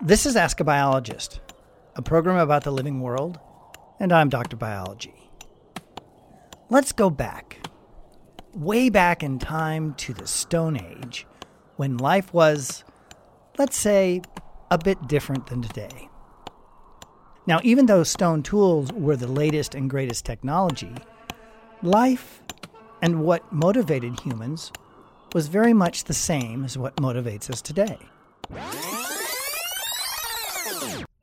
This is Ask a Biologist, a program about the living world, and I'm Dr. Biology. Let's go back, way back in time to the Stone Age, when life was, let's say, a bit different than today. Now, even though stone tools were the latest and greatest technology, life and what motivated humans was very much the same as what motivates us today.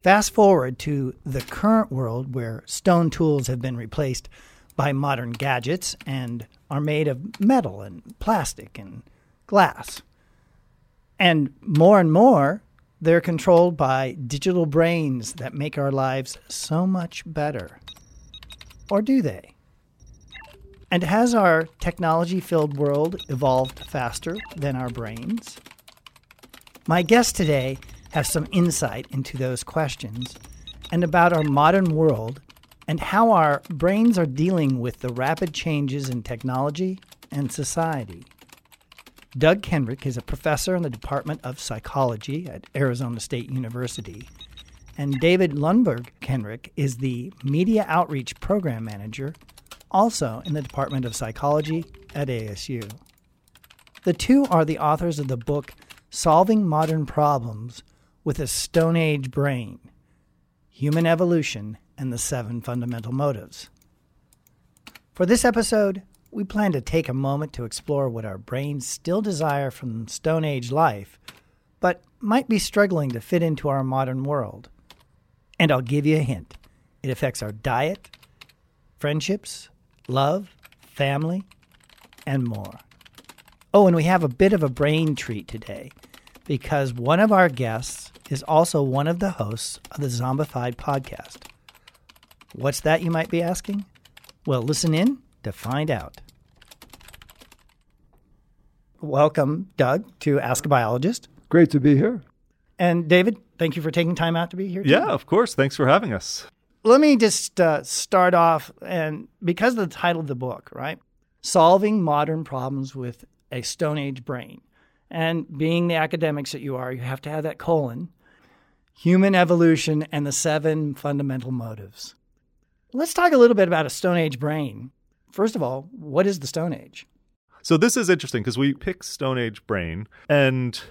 Fast forward to the current world where stone tools have been replaced by modern gadgets and are made of metal and plastic and glass. And more and more, they're controlled by digital brains that make our lives so much better. Or do they? And has our technology filled world evolved faster than our brains? My guest today has some insight into those questions and about our modern world and how our brains are dealing with the rapid changes in technology and society. Doug Kenrick is a professor in the Department of Psychology at Arizona State University, and David Lundberg Kenrick is the Media Outreach Program Manager, also in the Department of Psychology at ASU. The two are the authors of the book Solving Modern Problems with a Stone Age brain, human evolution, and the seven fundamental motives. For this episode, we plan to take a moment to explore what our brains still desire from Stone Age life, but might be struggling to fit into our modern world. And I'll give you a hint it affects our diet, friendships, love, family, and more. Oh, and we have a bit of a brain treat today because one of our guests is also one of the hosts of the Zombified podcast. What's that, you might be asking? Well, listen in to find out. Welcome, Doug, to Ask a Biologist. Great to be here. And David, thank you for taking time out to be here. Today. Yeah, of course. Thanks for having us. Let me just uh, start off, and because of the title of the book, right? Solving modern problems with a Stone Age brain. And being the academics that you are, you have to have that colon human evolution and the seven fundamental motives. Let's talk a little bit about a Stone Age brain. First of all, what is the Stone Age? So, this is interesting because we pick Stone Age brain. And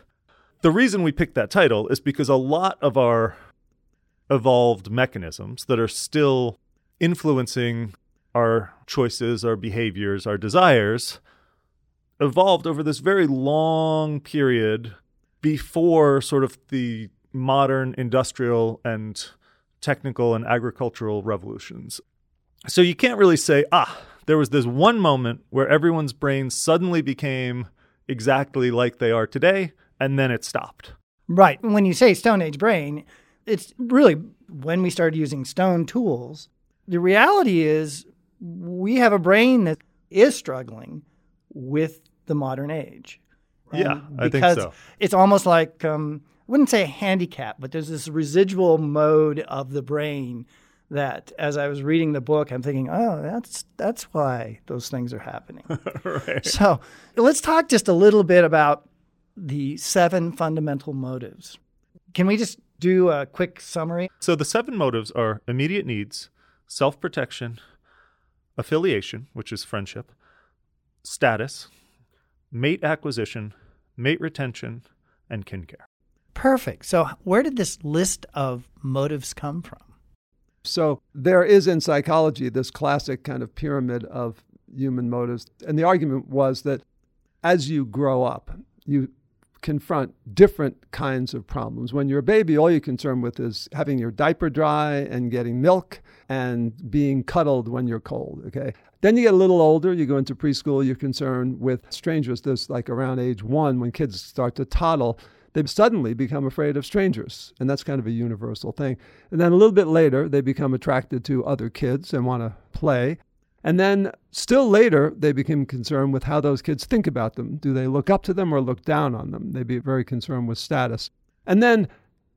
the reason we picked that title is because a lot of our evolved mechanisms that are still influencing our choices, our behaviors, our desires evolved over this very long period before sort of the modern industrial and technical and agricultural revolutions. So you can't really say, ah, there was this one moment where everyone's brains suddenly became exactly like they are today, and then it stopped. Right. When you say Stone Age brain, it's really when we started using stone tools. The reality is we have a brain that is struggling with the modern age. Yeah, I think so. It's almost like um, I wouldn't say a handicap, but there's this residual mode of the brain that as I was reading the book, I'm thinking, oh, that's that's why those things are happening. right. So let's talk just a little bit about the seven fundamental motives. Can we just do a quick summary? So the seven motives are immediate needs, self protection, affiliation, which is friendship, status, mate acquisition, mate retention, and kin care. Perfect. So, where did this list of motives come from? So, there is in psychology this classic kind of pyramid of human motives. And the argument was that as you grow up, you confront different kinds of problems. When you're a baby, all you're concerned with is having your diaper dry and getting milk and being cuddled when you're cold. Okay. Then you get a little older, you go into preschool, you're concerned with strangers. This like around age one, when kids start to toddle, they suddenly become afraid of strangers. And that's kind of a universal thing. And then a little bit later, they become attracted to other kids and want to play. And then still later, they become concerned with how those kids think about them. Do they look up to them or look down on them? They'd be very concerned with status. And then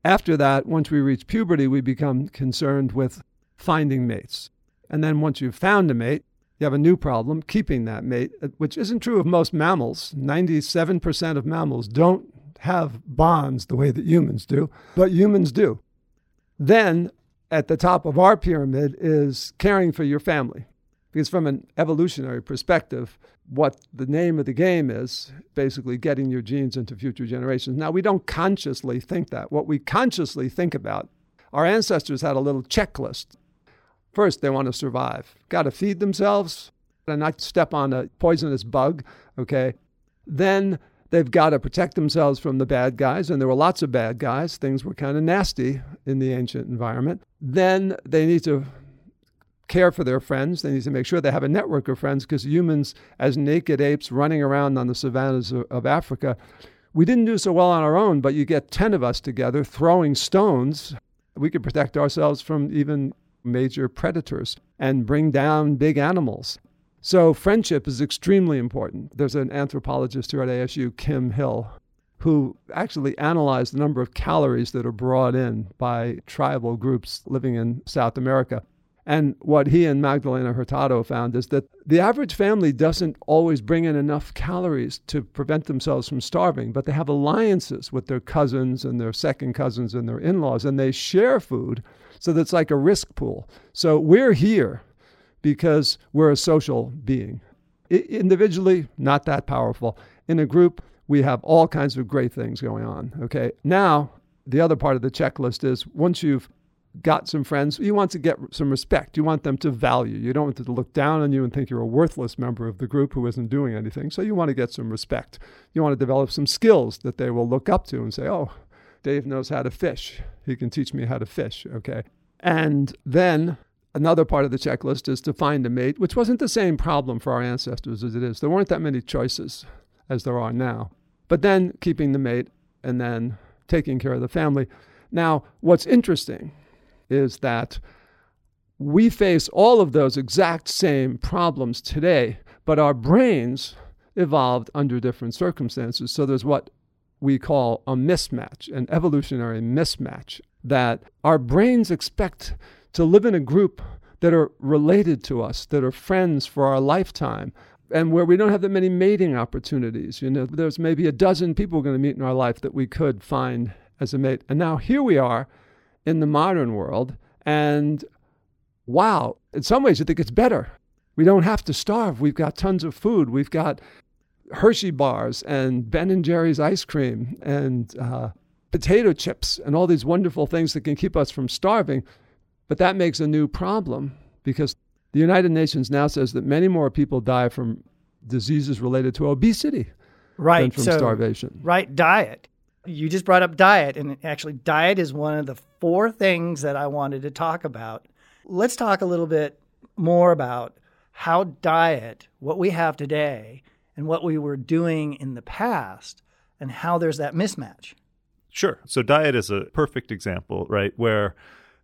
after that, once we reach puberty, we become concerned with finding mates. And then once you've found a mate, you have a new problem keeping that mate, uh, which isn't true of most mammals. 97% of mammals don't have bonds the way that humans do, but humans do. Then at the top of our pyramid is caring for your family. Because from an evolutionary perspective, what the name of the game is basically getting your genes into future generations. Now, we don't consciously think that. What we consciously think about, our ancestors had a little checklist. First, they want to survive, got to feed themselves and not step on a poisonous bug, okay? Then they've got to protect themselves from the bad guys, and there were lots of bad guys. Things were kind of nasty in the ancient environment. Then they need to care for their friends. They need to make sure they have a network of friends because humans, as naked apes running around on the savannas of, of, Africa, we didn't do so well on our own, but you get 10 of us together throwing stones. We could protect ourselves from even major predators and bring down big animals. So, friendship is extremely important. There's an anthropologist here at ASU, Kim Hill, who actually analyzed the number of calories that are brought in by tribal groups living in South America. And what he and Magdalena Hurtado found is that the average family doesn't always bring in enough calories to prevent themselves from starving, but they have alliances with their cousins and their second cousins and their in laws, and they share food so that's like a risk pool. So we're here because we're a social being. Individually, not that powerful. In a group, we have all kinds of great things going on. Okay. Now, the other part of the checklist is once you've got some friends, you want to get some respect. You want them to value. You don't want them to look down on you and think you're a worthless member of the group who isn't doing anything. So you want to get some respect. You want to develop some skills that they will look up to and say, oh, Dave knows how to fish. He can teach me how to fish. Okay. And then another part of the checklist is to find a mate, which wasn't the same problem for our ancestors as it is. There weren't that many choices as there are now. But then keeping the mate and then taking care of the family. Now, what's interesting is that we face all of those exact same problems today, but our brains evolved under different circumstances. So there's what we call a mismatch, an evolutionary mismatch, that our brains expect to live in a group that are related to us, that are friends for our lifetime, and where we don't have that many mating opportunities. You know, there's maybe a dozen people we're going to meet in our life that we could find as a mate. And now here we are in the modern world. And wow, in some ways, I think it's better. We don't have to starve. We've got tons of food. We've got Hershey bars and Ben and Jerry's ice cream and uh, potato chips and all these wonderful things that can keep us from starving. But that makes a new problem because the United Nations now says that many more people die from diseases related to obesity right, than from so, starvation. Right, diet you just brought up diet, and actually, diet is one of the four things that I wanted to talk about. Let's talk a little bit more about how diet, what we have today, and what we were doing in the past, and how there's that mismatch. Sure. So, diet is a perfect example, right? Where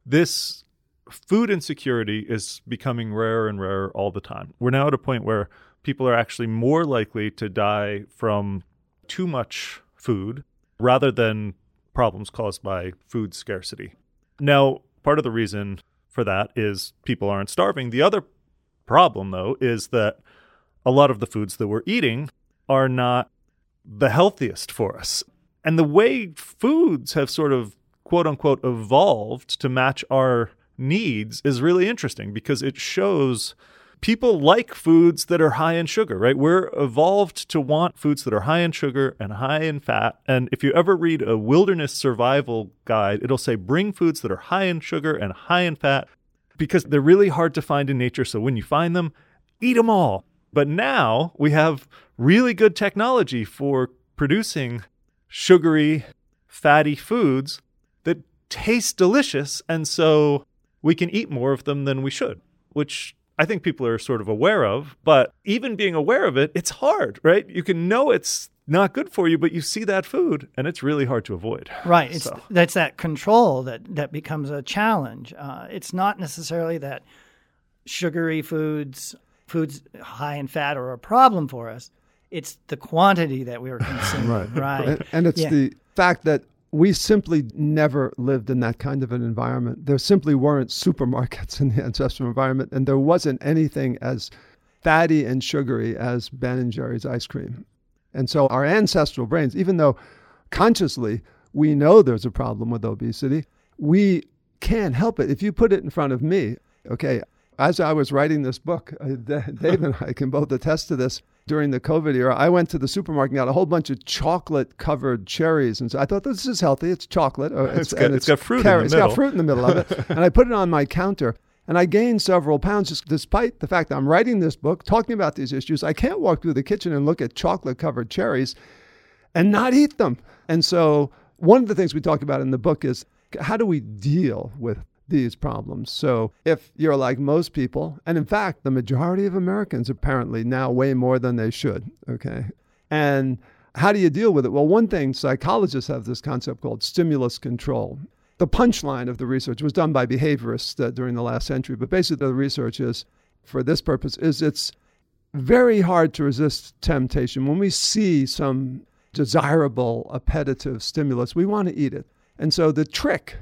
this food insecurity is becoming rarer and rarer all the time. We're now at a point where people are actually more likely to die from too much food rather than problems caused by food scarcity. Now, part of the reason for that is people aren't starving. The other problem, though, is that a lot of the foods that we're eating are not the healthiest for us. And the way foods have sort of quote unquote evolved to match our needs is really interesting because it shows people like foods that are high in sugar, right? We're evolved to want foods that are high in sugar and high in fat. And if you ever read a wilderness survival guide, it'll say bring foods that are high in sugar and high in fat because they're really hard to find in nature. So when you find them, eat them all. But now we have really good technology for producing sugary, fatty foods that taste delicious. And so we can eat more of them than we should, which I think people are sort of aware of, but even being aware of it, it's hard, right? You can know it's not good for you, but you see that food and it's really hard to avoid. Right. It's that's that control that that becomes a challenge. Uh, it's not necessarily that sugary foods, foods high in fat, are a problem for us. It's the quantity that we are consuming. right. Right. And, and it's yeah. the fact that we simply never lived in that kind of an environment. There simply weren't supermarkets in the ancestral environment, and there wasn't anything as fatty and sugary as Ben and Jerry's ice cream. And so our ancestral brains, even though consciously we know there's a problem with obesity. We can't help it. If you put it in front of me, okay, as I was writing this book, uh, Dave and I can both attest to this. During the COVID era, I went to the supermarket and got a whole bunch of chocolate covered cherries. And so I thought, this is healthy. It's chocolate. Uh, it's, it's, got, it's got fruit in the It's got fruit in the middle of it. and I put it on my counter. And I gained several pounds just despite the fact that I'm writing this book, talking about these issues. I can't walk through the kitchen and look at chocolate covered cherries and not eat them. And so, one of the things we talk about in the book is how do we deal with these problems. So, if you're like most people, and in fact, the majority of Americans apparently now weigh more than they should, okay? And how do you deal with it? Well, one thing psychologists have this concept called stimulus control. The punchline of the research was done by behaviorists uh, during the last century, but basically the research is, for this purpose, is it's very hard to resist temptation. When we see some desirable appetitive stimulus, we want to eat it. And so the trick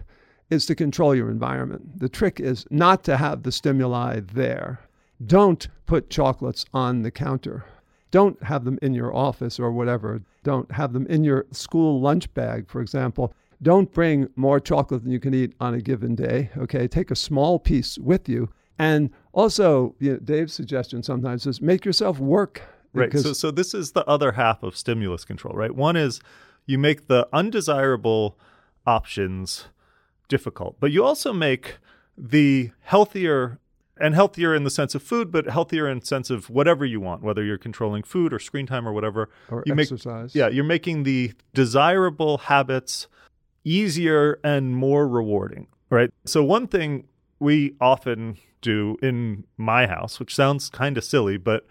is to control your environment. The trick is not to have the stimuli there. Don't put chocolates on the counter. Don't have them in your office or whatever. Don't have them in your school lunch bag, for example. Don't bring more chocolate than you can eat on a given day. Okay, take a small piece with you. And also, you know, Dave's suggestion sometimes is make yourself work. Right. So, so this is the other half of stimulus control, right? One is you make the undesirable options difficult. But you also make the healthier and healthier in the sense of food, but healthier in the sense of whatever you want, whether you're controlling food or screen time or whatever. Or you exercise. Make, yeah, you're making the desirable habits easier and more rewarding, right? So one thing we often do in my house, which sounds kind of silly, but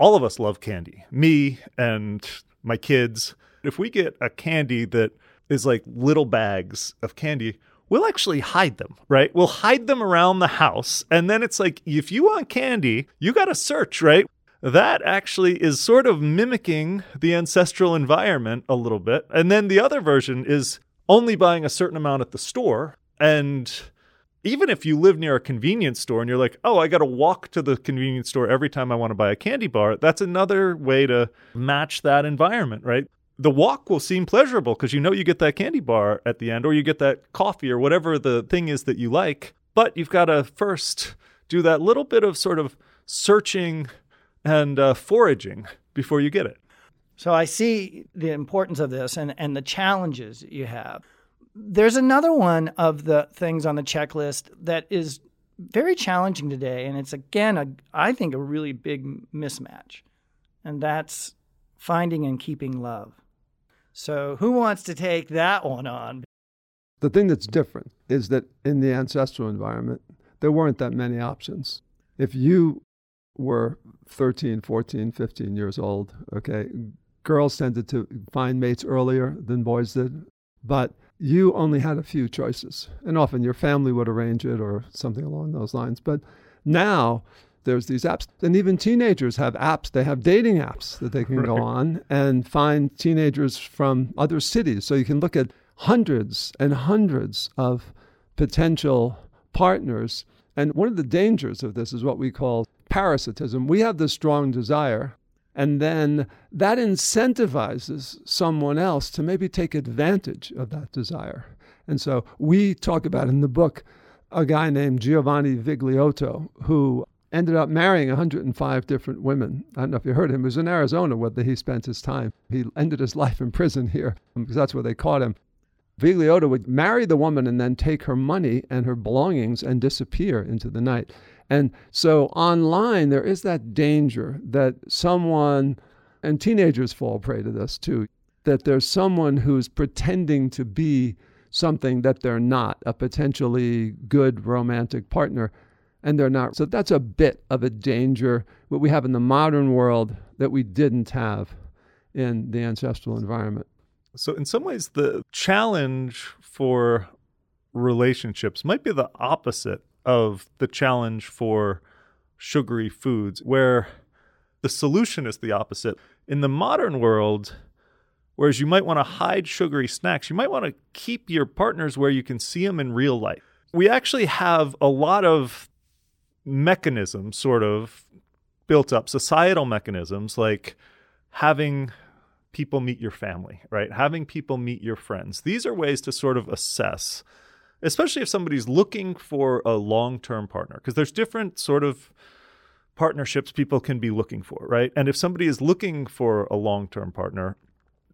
all of us love candy. Me and my kids. If we get a candy that is like little bags of candy, we'll actually hide them, right? We'll hide them around the house. And then it's like, if you want candy, you got to search, right? That actually is sort of mimicking the ancestral environment a little bit. And then the other version is only buying a certain amount at the store. And even if you live near a convenience store and you're like, oh, I got to walk to the convenience store every time I want to buy a candy bar, that's another way to match that environment, right? The walk will seem pleasurable because you know you get that candy bar at the end or you get that coffee or whatever the thing is that you like. But you've got to first do that little bit of sort of searching and uh, foraging before you get it. So I see the importance of this and, and the challenges you have. There's another one of the things on the checklist that is very challenging today. And it's, again, a, I think, a really big mismatch. And that's finding and keeping love. So, who wants to take that one on? The thing that's different is that in the ancestral environment, there weren't that many options. If you were 13, 14, 15 years old, okay, girls tended to find mates earlier than boys did, but you only had a few choices. And often your family would arrange it or something along those lines. But now there's these apps and even teenagers have apps they have dating apps that they can right. go on and find teenagers from other cities. So you can look at hundreds and hundreds of potential partners. And one of the dangers of this is what we call parasitism. We have this strong desire and then that incentivizes someone else to maybe take advantage of that desire. And so we talk about in the book a guy named Giovanni Vigliotto who ended up marrying 105 different women. I don't know if you heard him. It was in Arizona where he spent his time. He ended his life in prison here because that's where they caught him. Vigliotto would marry the woman and then take her money and her belongings and disappear into the night. And so online, there is that danger that someone, and teenagers fall prey to this too, that there's someone who's pretending to be something that they're not, a potentially good romantic partner and they're not. So that's a bit of a danger what we have in the modern world that we didn't have in the ancestral environment. So in some ways the challenge for relationships might be the opposite of the challenge for sugary foods where the solution is the opposite. In the modern world, whereas you might want to hide sugary snacks, you might want to keep your partners where you can see them in real life. We actually have a lot of mechanisms sort of built up, societal mechanisms like having people meet your family, right? Having people meet your friends. These are ways to sort of assess, especially if somebody's looking for a long term partner, because there's different sort of partnerships people can be looking for, right? And if somebody is looking for a long term partner,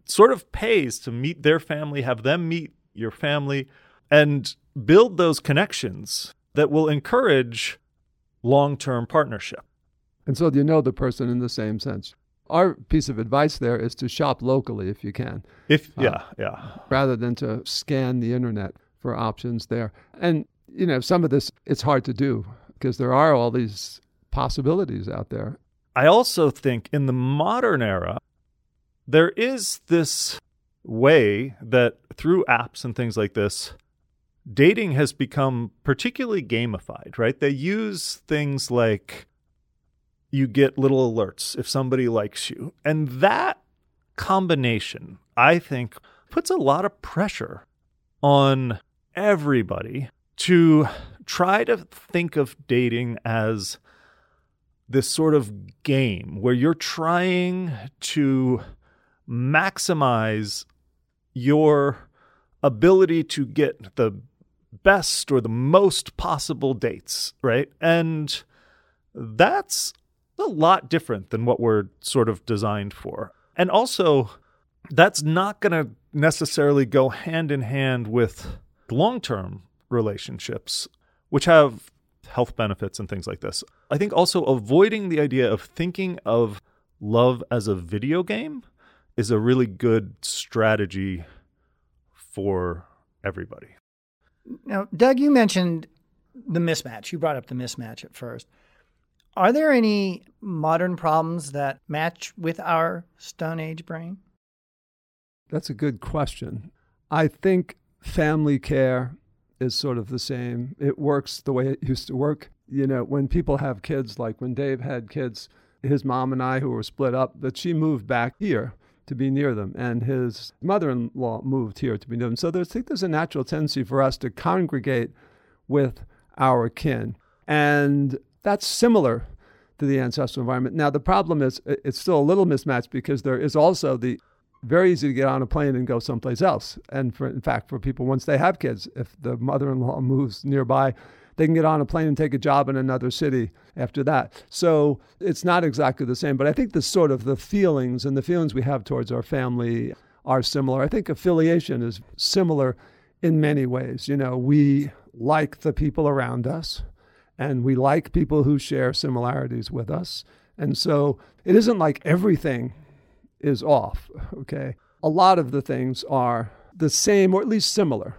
sort of pays to meet their family, have them meet your family, and build those connections that will encourage long term partnership. And so you know the person in the same sense. Our piece of advice there is to shop locally if you can. If yeah, uh, yeah. Rather than to scan the internet for options there. And you know, some of this it's hard to do because there are all these possibilities out there. I also think in the modern era, there is this way that through apps and things like this, dating has become particularly gamified, right? They use things like you get little alerts if somebody likes you. And that combination, I think, puts a lot of pressure on everybody to try to think of dating as this sort of game where you're trying to maximize your ability to get the best or the most possible dates, right? And that's a lot different than what we're sort of designed for. And also, that's not going to necessarily go hand in hand with long term relationships, which have health benefits and things like this. I think also avoiding the idea of thinking of love as a video game is a really good strategy for everybody. Now, Doug, you mentioned the mismatch. You brought up the mismatch at first. Are there any modern problems that match with our Stone Age brain? That's a good question. I think family care is sort of the same. It works the way it used to work. You know, when people have kids, like when Dave had kids, his mom and I, who were split up, that she moved back here to be near them, and his mother-in-law moved here to be near them. So there's, I think there's a natural tendency for us to congregate with our kin, and that's similar to the ancestral environment. Now the problem is it's still a little mismatched because there is also the very easy to get on a plane and go someplace else. And for, in fact, for people once they have kids, if the mother-in-law moves nearby, they can get on a plane and take a job in another city after that. So it's not exactly the same, but I think the sort of the feelings and the feelings we have towards our family are similar. I think affiliation is similar in many ways. You know, we like the people around us and we like people who share similarities with us. And so it isn't like everything is off, okay? A lot of the things are the same or at least similar.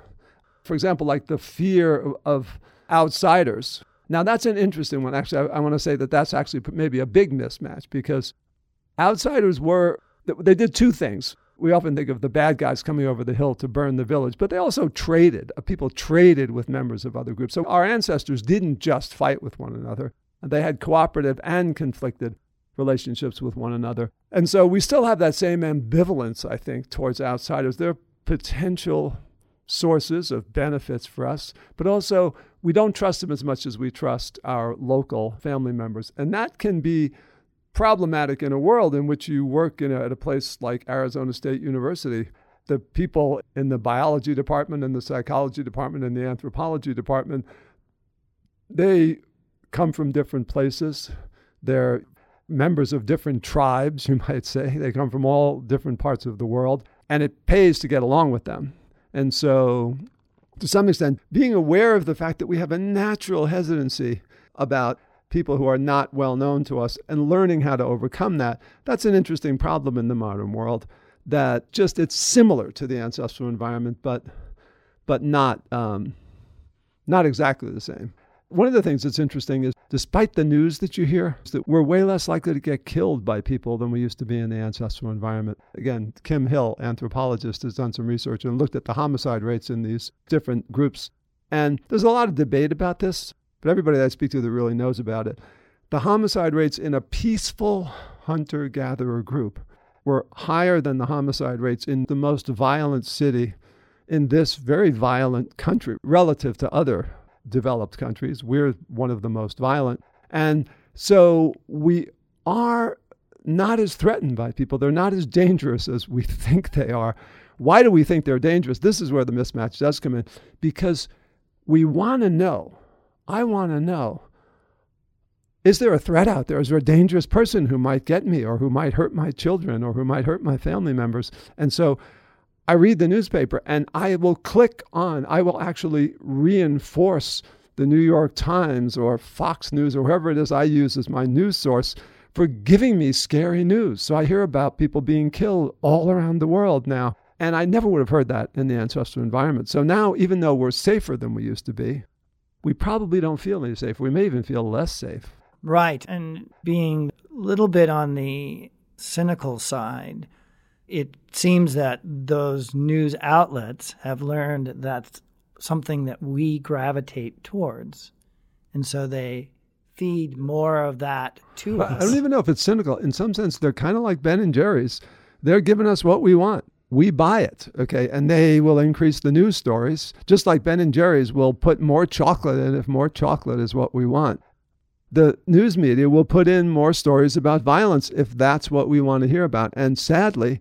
For example, like the fear of outsiders. Now, that's an interesting one. Actually, I, I want to say that that's actually maybe a big mismatch because outsiders were, they did two things. We often think of the bad guys coming over the hill to burn the village, but they also traded. Uh, people traded with members of other groups. So our ancestors didn't just fight with one another, they had cooperative and conflicted relationships with one another. And so we still have that same ambivalence, I think, towards outsiders. They're potential sources of benefits for us, but also we don't trust them as much as we trust our local family members. And that can be problematic in a world in which you work in a, at a place like Arizona State University. The people in the biology department and the psychology department and the anthropology department, they come from different places. They're members of different tribes, you might say. They come from all different parts of the world, and it pays to get along with them. And so, to some extent, being aware of the fact that we have a natural hesitancy about people who are not well known to us and learning how to overcome that, that's an interesting problem in the modern world that just it's similar to the ancestral environment, but but not um, not exactly the same. One of the things that's interesting is despite the news that you hear, that we're way less likely to get killed by people than we used to be in the ancestral environment. Again, Kim Hill, anthropologist, has done some research and looked at the homicide rates in these different groups. And there's a lot of debate about this, but everybody that I speak to that really knows about it. The homicide rates in a peaceful hunter gatherer group were higher than the homicide rates in the most violent city in this very violent country relative to other developed countries. We're one of the most violent. And so we are not as threatened by people. They're not as dangerous as we think they are. Why do we think they're dangerous? This is where the mismatch does come in because we want to know. I want to know is there a threat out there? Is there a dangerous person who might get me or who might hurt my children or who might hurt my family members? And so I read the newspaper and I will click on, I will actually reinforce the New York Times or Fox News or whoever it is I use as my news source for giving me scary news. So I hear about people being killed all around the world now. And I never would have heard that in the ancestral environment. So now, even though we're safer than we used to be, we probably don't feel any safer. We may even feel less safe. Right. And being a little bit on the cynical side, it seems that those news outlets have learned that's something that we gravitate towards. And so they feed more of that to us. I don't even know if it's cynical. In some sense, they're kind of like Ben and Jerry's. They're giving us what we want. We buy it, okay? And they will increase the news stories, just like Ben and Jerry's will put more chocolate in if more chocolate is what we want the news media will put in more stories about violence if that's what we want to hear about. And sadly,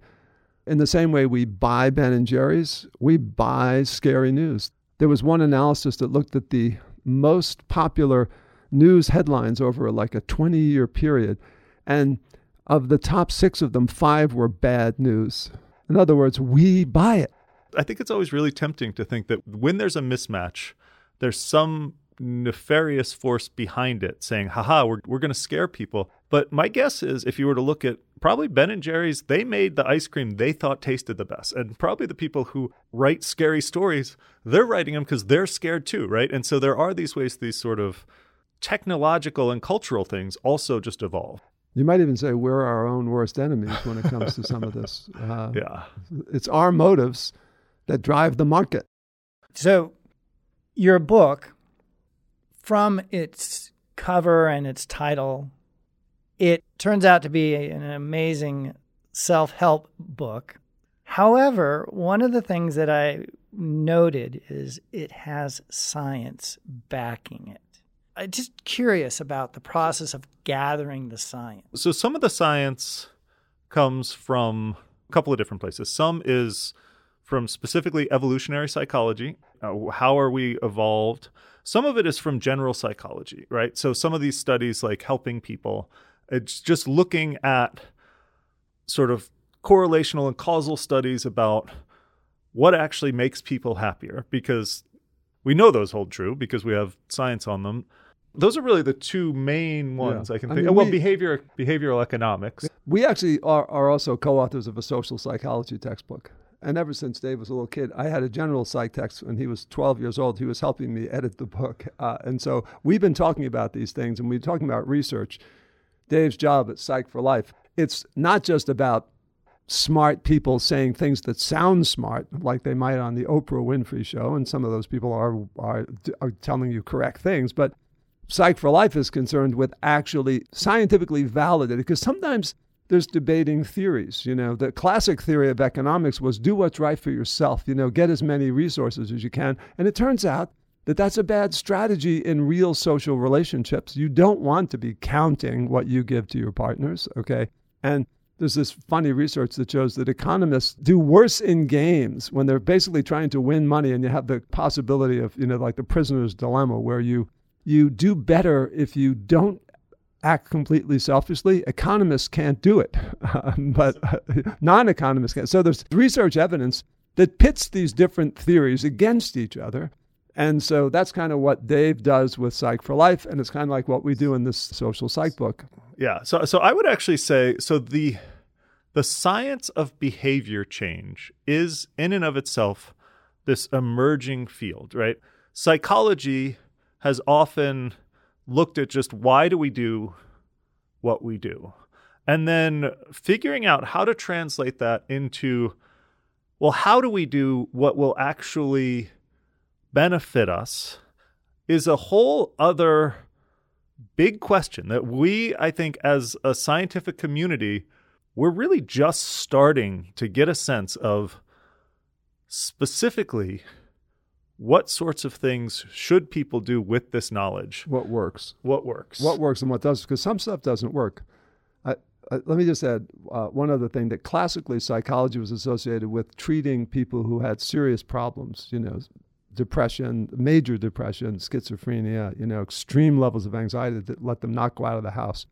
in the same way we buy Ben and Jerry's, we buy scary news. There was one analysis that looked at the most popular news headlines over like a 20 year period. And of the top six of them, five were bad news. In other words, we buy it. I think it's always really tempting to think that when there's a mismatch, there's some nefarious force behind it saying, haha, we're, we're going to scare people. But my guess is if you were to look at probably Ben and Jerry's, they made the ice cream they thought tasted the best. And probably the people who write scary stories, they're writing them because they're scared too, right? And so there are these ways, these sort of technological and cultural things also just evolve. You might even say we're our own worst enemies when it comes to some of this. Uh, yeah. It's our motives that drive the market. So, your book from its cover and its title, it turns out to be an amazing self help book. However, one of the things that I noted is it has science backing it. I'm just curious about the process of gathering the science. So, some of the science comes from a couple of different places. Some is from specifically evolutionary psychology. Uh, how are we evolved? Some of it is from general psychology, right? So some of these studies, like helping people, it's just looking at sort of correlational and causal studies about what actually makes people happier because we know those hold true because we have science on them. Those are really the two main ones yeah. I can think. I mean, well, we, behavior behavioral economics. We actually are, are also co-authors of a social psychology textbook. And ever since Dave was a little kid, I had a general psych text when he was 12 years old. He was helping me edit the book. Uh, and so we've been talking about these things and we're talking about research. Dave's job at Psych for Life, it's not just about smart people saying things that sound smart, like they might on the Oprah Winfrey show, and some of those people are, are, are telling you correct things. But Psych for Life is concerned with actually scientifically validated, because sometimes there's debating theories. You know, the classic theory of economics was do what's right for yourself, you know, get as many resources as you can. And it turns out that that's a bad strategy in real social relationships. You don't want to be counting what you give to your partners, okay? And there's this funny research that shows that economists do worse in games when they're basically trying to win money and you have the possibility of, you know, like the prisoner's dilemma where you you do better if you don't act completely selfishly. Economists can't do it, but non economists can. So there's research evidence that pits these different theories against each other. And so that's kind of what Dave does with Psych for Life, and it's kind of like what we do in this social psych book. Yeah. So so I would actually say so the the science of behavior change is in and of itself this emerging field, right? Psychology has often looked at just why do we do what we do? And then figuring out how to translate that into, well, how do we do what will actually benefit us is a whole other big question that we, I think, as a scientific community, we're really just starting to get a sense of specifically what sorts of things should people do with this knowledge? What works? What works? What works and what doesn't? Because some stuff doesn't work. I, Uh, let me just add uh, one other thing that classically psychology was associated with treating people who had serious problems, you know, depression, major depression, schizophrenia, you know, extreme levels of anxiety that let them not go out of the house.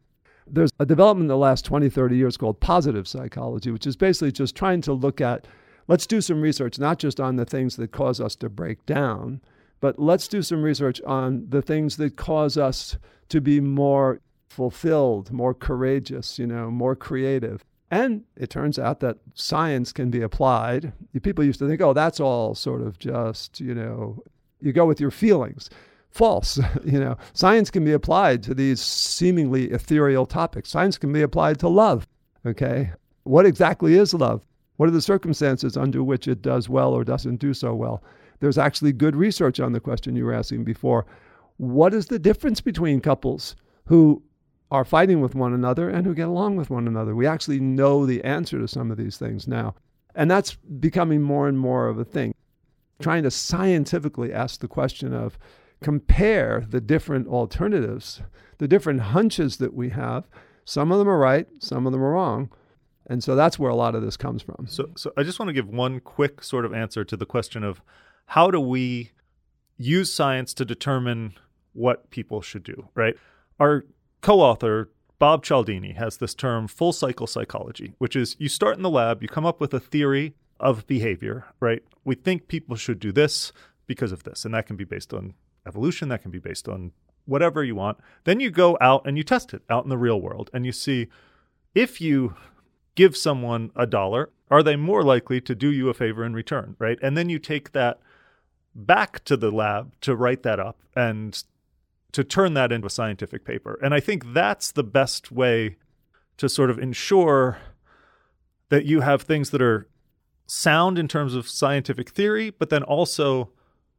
There's a development in the last 20, 30 years called positive psychology, which is basically just trying to look at let's do some research, not just on the things that cause us to break down, but let's do some research on the things that cause us to be more fulfilled, more courageous, you know, more creative. And it turns out that science can be applied. People used to think, oh, that's all sort of just, you know, you go with your feelings. False. you know, science can be applied to these seemingly ethereal topics. Science can be applied to love. Okay. What exactly is love? What are the circumstances under which it does well or doesn't do so well? There's actually good research on the question you were asking before. What is the difference between couples who are fighting with one another and who get along with one another. We actually know the answer to some of these things now. And that's becoming more and more of a thing. Trying to scientifically ask the question of compare the different alternatives, the different hunches that we have. Some of them are right, some of them are wrong. And so that's where a lot of this comes from. So, so I just want to give one quick sort of answer to the question of how do we use science to determine what people should do, right? Our co author Bob Cialdini has this term full cycle psychology, which is you start in the lab, you come up with a theory of behavior, right? We think people should do this because of this. And that can be based on evolution, that can be based on whatever you want. Then you go out and you test it out in the real world and you see if you give someone a dollar, are they more likely to do you a favor in return, right? And then you take that back to the lab to write that up and to turn that into a scientific paper. And I think that's the best way to sort of ensure that you have things that are sound in terms of scientific theory, but then also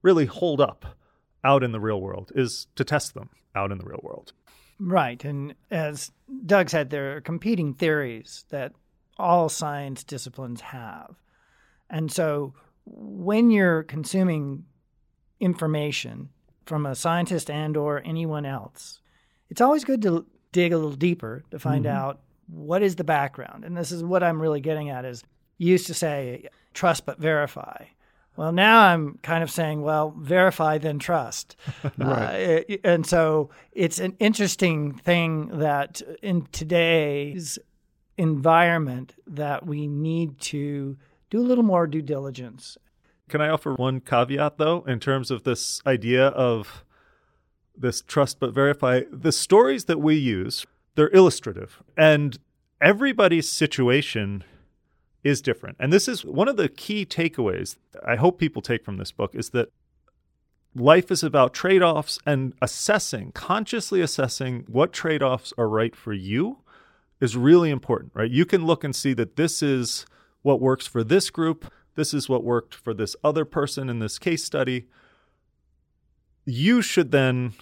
really hold up out in the real world is to test them out in the real world. Right. And as Doug said, there are competing theories that all science disciplines have. And so when you're consuming information from a scientist and or anyone else, it's always good to dig a little deeper to find mm-hmm. out what is the background. And this is what I'm really getting at is you used to say trust but verify. Well, now I'm kind of saying, well, verify then trust. right. uh, and so it's an interesting thing that in today's environment that we need to do a little more due diligence can I offer one caveat though, in terms of this idea of this trust but verify? The stories that we use, they're illustrative, and everybody's situation is different. And this is one of the key takeaways I hope people take from this book is that life is about trade offs and assessing, consciously assessing what trade offs are right for you is really important, right? You can look and see that this is what works for this group this is what worked for this other person in this case study. You should then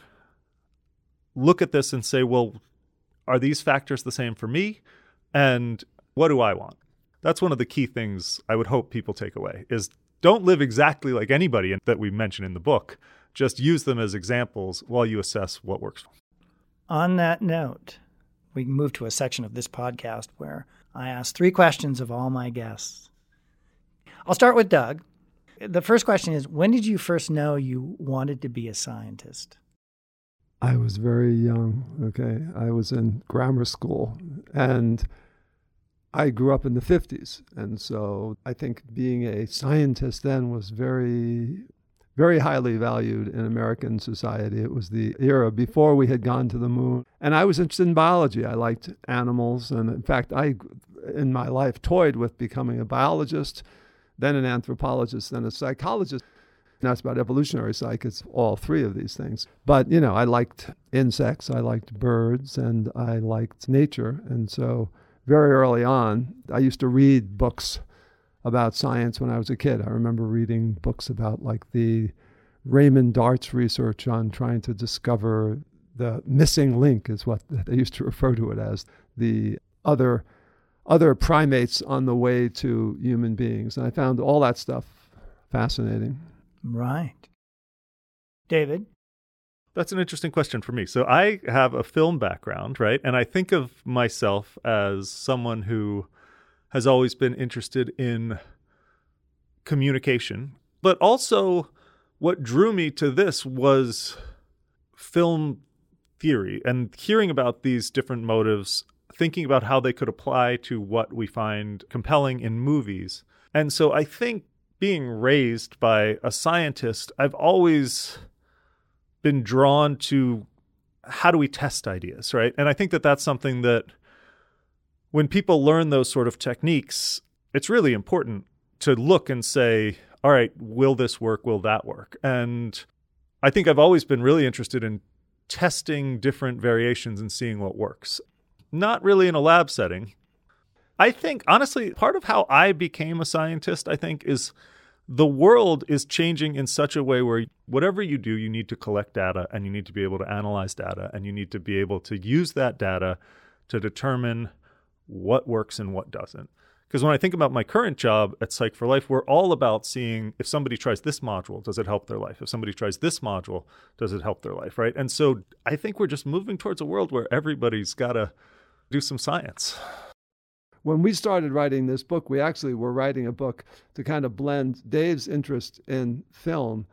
look at this and say, well, are these factors the same for me? And what do I want? That's one of the key things I would hope people take away is don't live exactly like anybody that we mention in the book. Just use them as examples while you assess what works. On that note, we move to a section of this podcast where I ask three questions of all my guests. I'll start with Doug. The first question is When did you first know you wanted to be a scientist? I was very young. Okay. I was in grammar school and I grew up in the 50s. And so I think being a scientist then was very, very highly valued in American society. It was the era before we had gone to the moon. And I was interested in biology. I liked animals. And in fact, I, in my life, toyed with becoming a biologist then an anthropologist, then a psychologist. Now it's about evolutionary psych. It's all three of these things. But, you know, I liked insects, I liked birds, and I liked nature. And so very early on, I used to read books about science when I was a kid. I remember reading books about like the Raymond Dart's research on trying to discover the missing link, is what they used to refer to it as. The other other primates on the way to human beings. And I found all that stuff fascinating. Right. David? That's an interesting question for me. So I have a film background, right? And I think of myself as someone who has always been interested in communication, but also what drew me to this was film theory and hearing about these different motives, thinking about how they could apply to what we find compelling in movies. And so I think being raised by a scientist, I've always been drawn to how do we test ideas, right? And I think that that's something that when people learn those sort of techniques, it's really important to look and say, all right, will this work? Will that work? And I think I've always been really interested in testing different variations and seeing what works. Not really in a lab setting. I think, honestly, part of how I became a scientist, I think, is the world is changing in such a way where whatever you do, you need to collect data and you need to be able to analyze data and you need to be able to use that data to determine what works and what doesn't. Because when I think about my current job at Psych for Life, we're all about seeing if somebody tries this module, does it help their life? If somebody tries this module, does it help their life? Right. And so I think we're just moving towards a world where everybody's got to do some science when we started writing this book, we actually were writing a book to kind of blend Dave's interest in film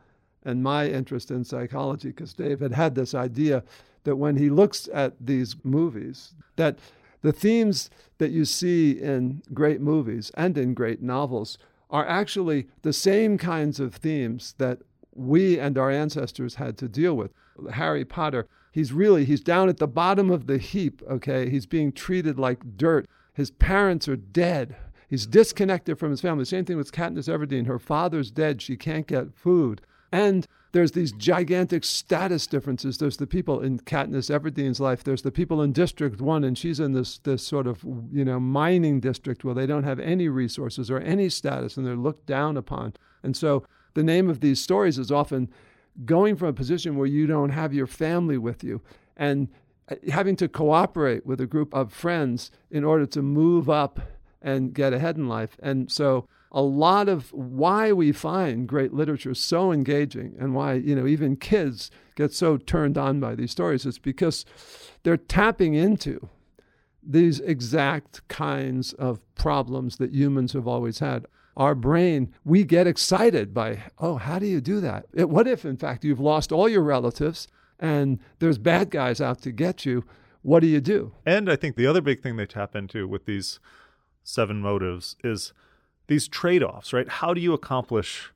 and my interest in psychology, because Dave had had this idea that when he looks at these movies, that the themes that you see in great movies and in great novels are actually the same kinds of themes that we and our ancestors had to deal with. Harry Potter, he's really he's down at the bottom of the heap, okay? He's being treated like dirt his parents are dead. He's disconnected from his family. Same thing with Katniss Everdeen. Her father's dead. She can't get food. And there's these gigantic status differences. There's the people in Katniss Everdeen's life. There's the people in District One, and she's in this this sort of you know mining district where they don't have any resources or any status, and they're looked down upon. And so the name of these stories is often going from a position where you don't have your family with you, and uh, having to cooperate with a group of friends in order to move up and get ahead in life. And so a lot of why we find great literature so engaging and why, you know, even kids get so turned on by these stories is because they're tapping into these exact kinds of problems that humans have always had. Our brain, we get excited by, oh, how do you do that? It, what if, in fact, you've lost all your relatives and there's bad guys out to get you, what do you do? And I think the other big thing they tap into with these seven motives is these trade offs, right? How do you accomplish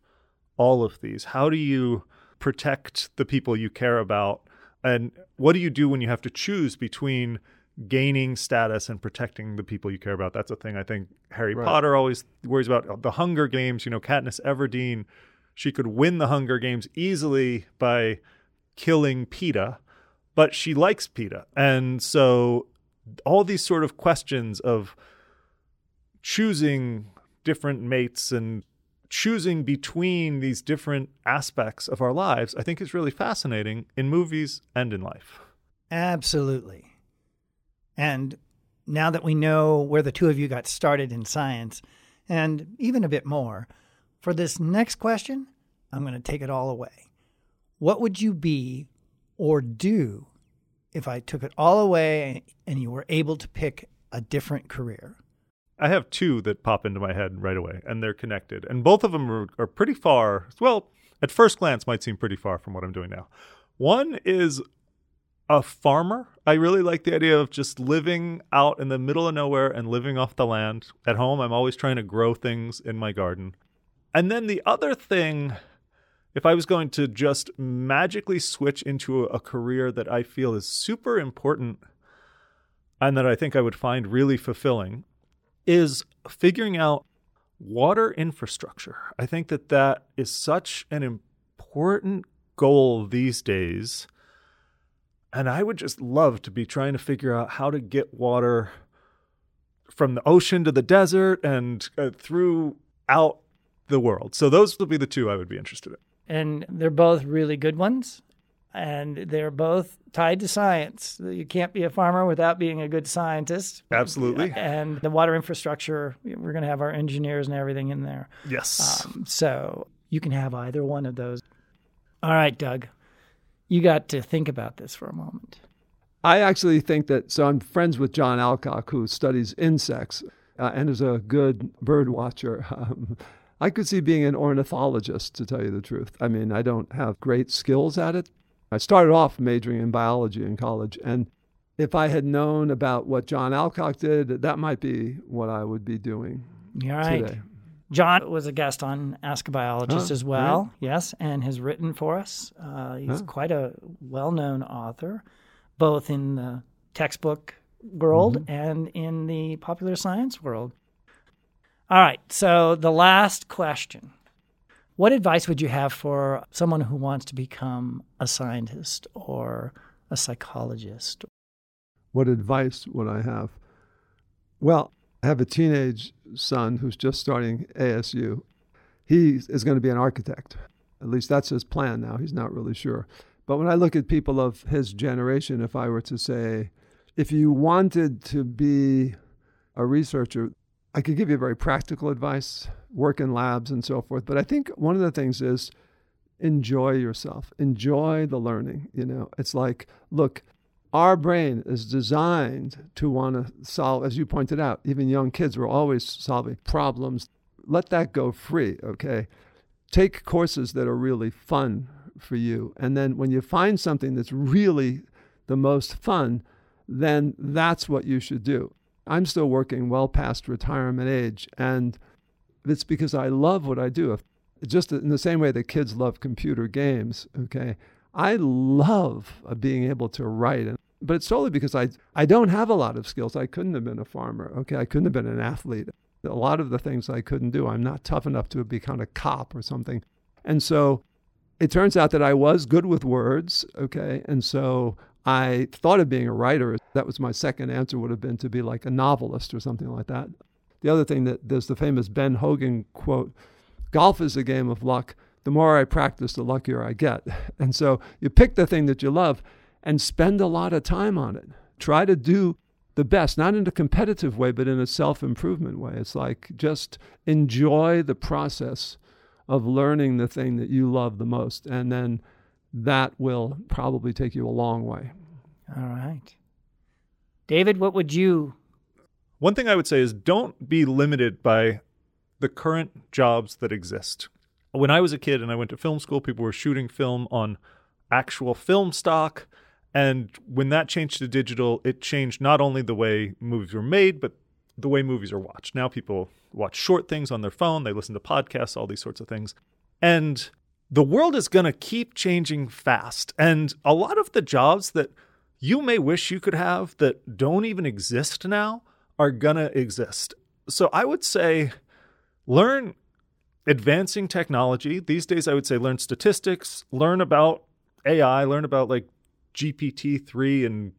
all of these? How do you protect the people you care about? And what do you do when you have to choose between gaining status and protecting the people you care about? That's a thing I think Harry right. Potter always worries about. The Hunger Games, you know, Katniss Everdeen, she could win the Hunger Games easily by killing Peeta, but she likes Peeta. And so all these sort of questions of choosing different mates and choosing between these different aspects of our lives, I think is really fascinating in movies and in life. Absolutely. And now that we know where the two of you got started in science, and even a bit more, for this next question, I'm going to take it all away. What would you be or do if I took it all away and you were able to pick a different career? I have two that pop into my head right away, and they're connected. And both of them are, are pretty far. Well, at first glance, might seem pretty far from what I'm doing now. One is a farmer. I really like the idea of just living out in the middle of nowhere and living off the land. At home, I'm always trying to grow things in my garden. And then the other thing if I was going to just magically switch into a career that I feel is super important and that I think I would find really fulfilling, is figuring out water infrastructure. I think that that is such an important goal these days. And I would just love to be trying to figure out how to get water from the ocean to the desert and uh, throughout the world. So those would be the two I would be interested in and they're both really good ones and they're both tied to science. You can't be a farmer without being a good scientist. Absolutely. And the water infrastructure, we're going to have our engineers and everything in there. Yes. Um, so you can have either one of those. All right, Doug. You got to think about this for a moment. I actually think that, so I'm friends with John Alcock, who studies insects uh, and is a good bird watcher. Um, I could see being an ornithologist, to tell you the truth. I mean, I don't have great skills at it. I started off majoring in biology in college, and if I had known about what John Alcock did, that might be what I would be doing right. today. John was a guest on Ask a Biologist Oh, as well, yes, and has written for us. Uh, he's Oh. quite a well known author, both in the textbook world Mm-hmm. and in the popular science world. All right, so the last question What advice would you have for someone who wants to become a scientist or a psychologist? What advice would I have? Well, I have a teenage son who's just starting ASU. He is going to be an architect. At least that's his plan now. He's not really sure. But when I look at people of his generation, if I were to say, if you wanted to be a researcher, I could give you very practical advice, work in labs and so forth. But I think one of the things is enjoy yourself, enjoy the learning. You know, it's like, look, our brain is designed to want to solve, as you pointed out, even young kids were always solving problems. Let that go free, okay? Take courses that are really fun for you. And then when you find something that's really the most fun, then that's what you should do. I'm still working well past retirement age, and it's because I love what I do. Just in the same way that kids love computer games, okay? I love uh, being able to write, but it's solely because I, I don't have a lot of skills. I couldn't have been a farmer, okay? I couldn't have been an athlete. A lot of the things I couldn't do, I'm not tough enough to become a cop or something. And so it turns out that I was good with words, okay? And so I thought of being a writer. That was my second answer would have been to be like a novelist or something like that. The other thing that there's the famous Ben Hogan quote golf is a game of luck. The more I practice, the luckier I get. And so you pick the thing that you love and spend a lot of time on it. Try to do the best, not in a competitive way, but in a self improvement way. It's like just enjoy the process of learning the thing that you love the most. And then that will probably take you a long way. All right. David, what would you One thing I would say is don't be limited by the current jobs that exist. When I was a kid and I went to film school, people were shooting film on actual film stock. And when that changed to digital, it changed not only the way movies were made, but the way movies are watched. Now people watch short things on their phone, they listen to podcasts, all these sorts of things. And the world is going to keep changing fast. And a lot of the jobs that you may wish you could have that don't even exist now are going to exist. So I would say learn advancing technology. These days, I would say learn statistics, learn about AI, learn about like GPT 3 and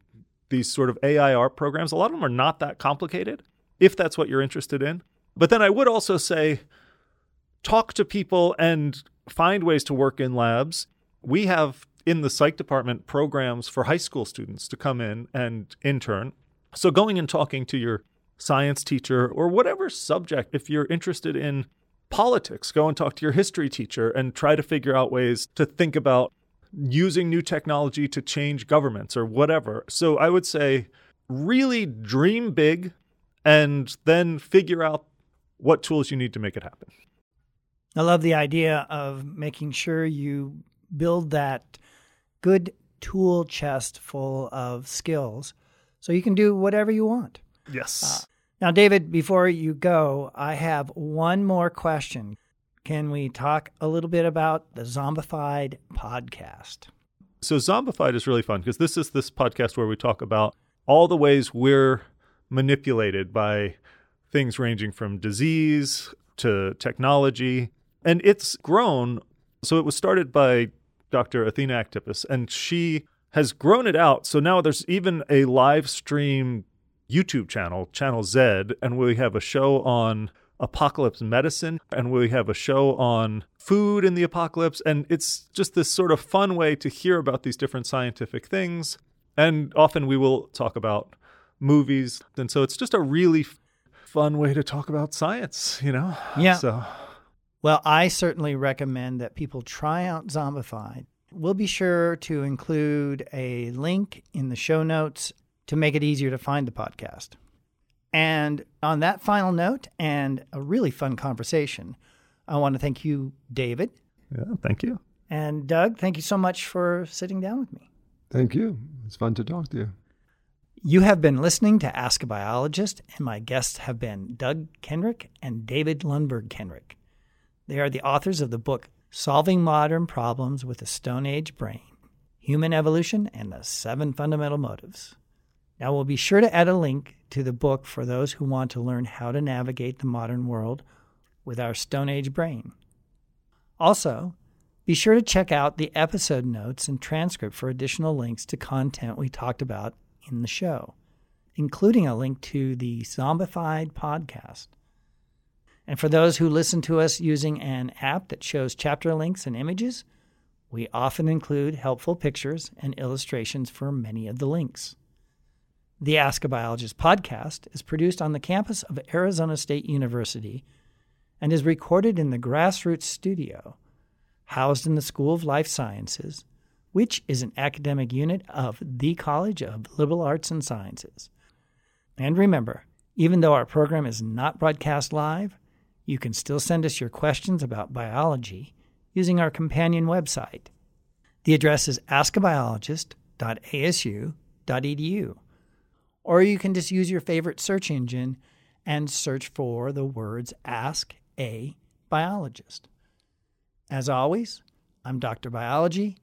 these sort of AI art programs. A lot of them are not that complicated if that's what you're interested in. But then I would also say talk to people and find ways to work in labs. We have in the psych department programs for high school students to come in and intern. So going and talking to your science teacher or whatever subject, if you're interested in politics, go and talk to your history teacher and try to figure out ways to think about using new technology to change governments or whatever. So I would say really dream big and then figure out what tools you need to make it happen. I love the idea of making sure you build that good tool chest full of skills so you can do whatever you want. Yes. Uh, now, David, before you go, I have one more question. Can we talk a little bit about the Zombified podcast? So Zombified is really fun because this is this podcast where we talk about all the ways we're manipulated by things ranging from disease to technology. And it's grown. So it was started by Dr. Athena Aktipis, and she has grown it out. So now there's even a live stream YouTube channel, Channel Z, and we have a show on apocalypse medicine and we have a show on food in the apocalypse and it's just this sort of fun way to hear about these different scientific things and often we will talk about movies and so it's just a really fun way to talk about science you know Yeah. so Well, I certainly recommend that people try out Zombified. We'll be sure to include a link in the show notes to make it easier to find the podcast. And on that final note, and a really fun conversation, I want to thank you, David. Yeah, thank you. And Doug, thank you so much for sitting down with me. Thank you. It's fun to talk to you. You have been listening to Ask a Biologist, and my guests have been Doug Kenrick and David Lundberg Kenrick. They are the authors of the book Solving Modern Problems with a Stone Age Brain Human Evolution and the Seven Fundamental Motives. Now, we'll be sure to add a link to the book for those who want to learn how to navigate the modern world with our Stone Age brain. Also, be sure to check out the episode notes and transcript for additional links to content we talked about in the show, including a link to the Zombified podcast. And for those who listen to us using an app that shows chapter links and images, we often include helpful pictures and illustrations for many of the links. The Ask a Biologist podcast is produced on the campus of Arizona State University and is recorded in the Grassroots Studio, housed in the School of Life Sciences, which is an academic unit of the College of Liberal Arts and Sciences. And remember, even though our program is not broadcast live, you can still send us your questions about biology using our companion website. The address is askabiologist.asu.edu. Or you can just use your favorite search engine and search for the words Ask a Biologist. As always, I'm Dr. Biology,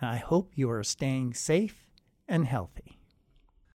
and I hope you are staying safe and healthy.